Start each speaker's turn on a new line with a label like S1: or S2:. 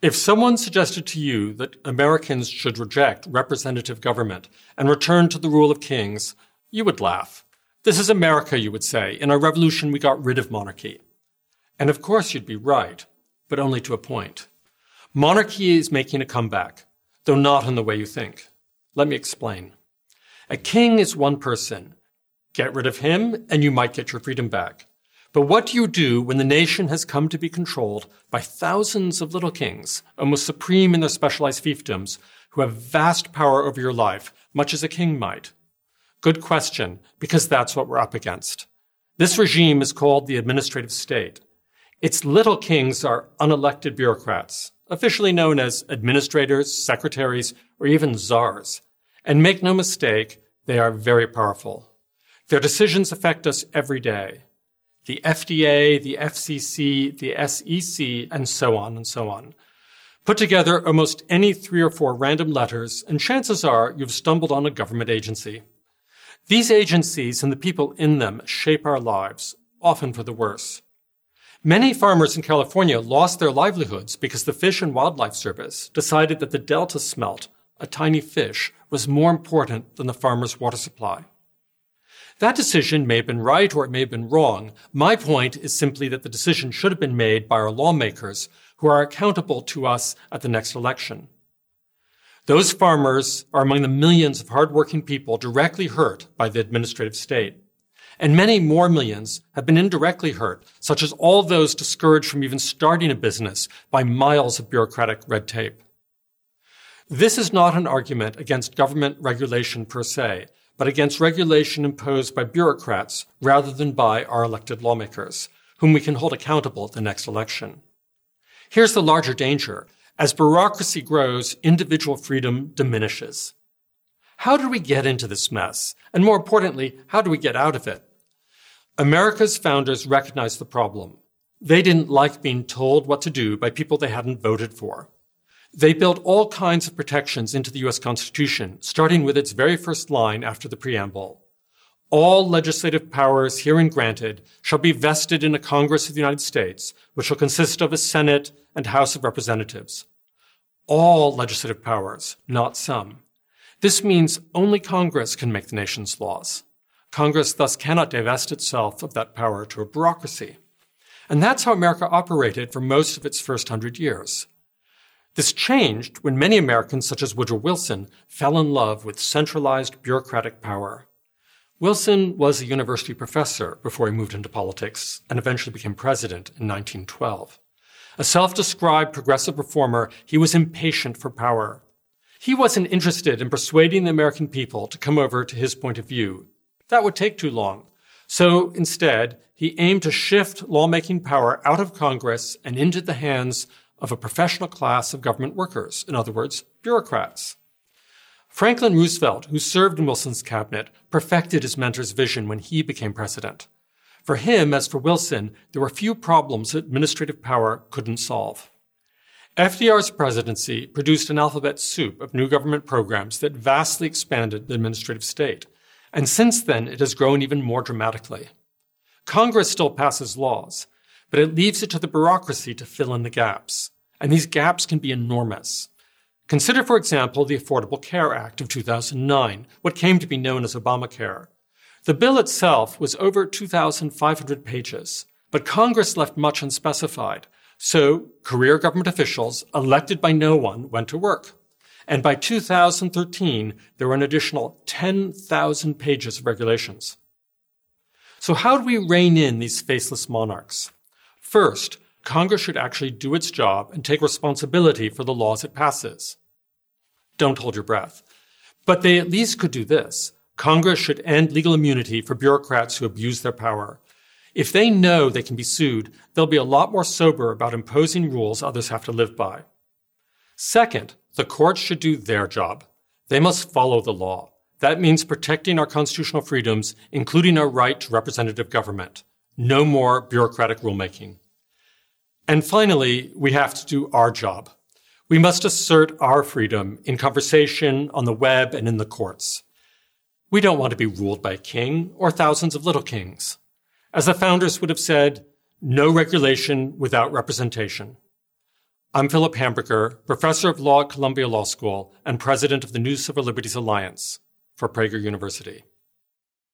S1: If someone suggested to you that Americans should reject representative government and return to the rule of kings, you would laugh. This is America, you would say. In our revolution, we got rid of monarchy. And of course, you'd be right, but only to a point. Monarchy is making a comeback, though not in the way you think. Let me explain. A king is one person. Get rid of him, and you might get your freedom back. But what do you do when the nation has come to be controlled by thousands of little kings, almost supreme in their specialized fiefdoms, who have vast power over your life, much as a king might? Good question, because that's what we're up against. This regime is called the administrative state. Its little kings are unelected bureaucrats, officially known as administrators, secretaries, or even czars. And make no mistake, they are very powerful. Their decisions affect us every day the FDA, the FCC, the SEC, and so on and so on. Put together almost any three or four random letters, and chances are you've stumbled on a government agency. These agencies and the people in them shape our lives, often for the worse. Many farmers in California lost their livelihoods because the Fish and Wildlife Service decided that the delta smelt, a tiny fish, was more important than the farmer's water supply. That decision may have been right or it may have been wrong. My point is simply that the decision should have been made by our lawmakers who are accountable to us at the next election. Those farmers are among the millions of hardworking people directly hurt by the administrative state. And many more millions have been indirectly hurt, such as all those discouraged from even starting a business by miles of bureaucratic red tape. This is not an argument against government regulation per se, but against regulation imposed by bureaucrats rather than by our elected lawmakers, whom we can hold accountable at the next election. Here's the larger danger. As bureaucracy grows, individual freedom diminishes. How do we get into this mess? And more importantly, how do we get out of it? America's founders recognized the problem. They didn't like being told what to do by people they hadn't voted for. They built all kinds of protections into the U.S. Constitution, starting with its very first line after the preamble. All legislative powers herein granted shall be vested in a Congress of the United States, which shall consist of a Senate and House of Representatives. All legislative powers, not some. This means only Congress can make the nation's laws. Congress thus cannot divest itself of that power to a bureaucracy. And that's how America operated for most of its first hundred years. This changed when many Americans, such as Woodrow Wilson, fell in love with centralized bureaucratic power. Wilson was a university professor before he moved into politics and eventually became president in 1912. A self-described progressive reformer, he was impatient for power. He wasn't interested in persuading the American people to come over to his point of view. That would take too long. So instead, he aimed to shift lawmaking power out of Congress and into the hands of a professional class of government workers, in other words, bureaucrats. Franklin Roosevelt, who served in Wilson's cabinet, perfected his mentor's vision when he became president. For him, as for Wilson, there were few problems that administrative power couldn't solve. FDR's presidency produced an alphabet soup of new government programs that vastly expanded the administrative state. And since then, it has grown even more dramatically. Congress still passes laws, but it leaves it to the bureaucracy to fill in the gaps. And these gaps can be enormous. Consider, for example, the Affordable Care Act of 2009, what came to be known as Obamacare. The bill itself was over 2,500 pages, but Congress left much unspecified. So career government officials, elected by no one, went to work. And by 2013, there were an additional 10,000 pages of regulations. So how do we rein in these faceless monarchs? First, Congress should actually do its job and take responsibility for the laws it passes. Don't hold your breath. But they at least could do this. Congress should end legal immunity for bureaucrats who abuse their power. If they know they can be sued, they'll be a lot more sober about imposing rules others have to live by. Second, the courts should do their job. They must follow the law. That means protecting our constitutional freedoms, including our right to representative government. No more bureaucratic rulemaking. And finally, we have to do our job. We must assert our freedom in conversation, on the web, and in the courts. We don't want to be ruled by a king or thousands of little kings. As the founders would have said, no regulation without representation. I'm Philip Hamburger, professor of law at Columbia Law School and president of the New Civil Liberties Alliance for Prager University.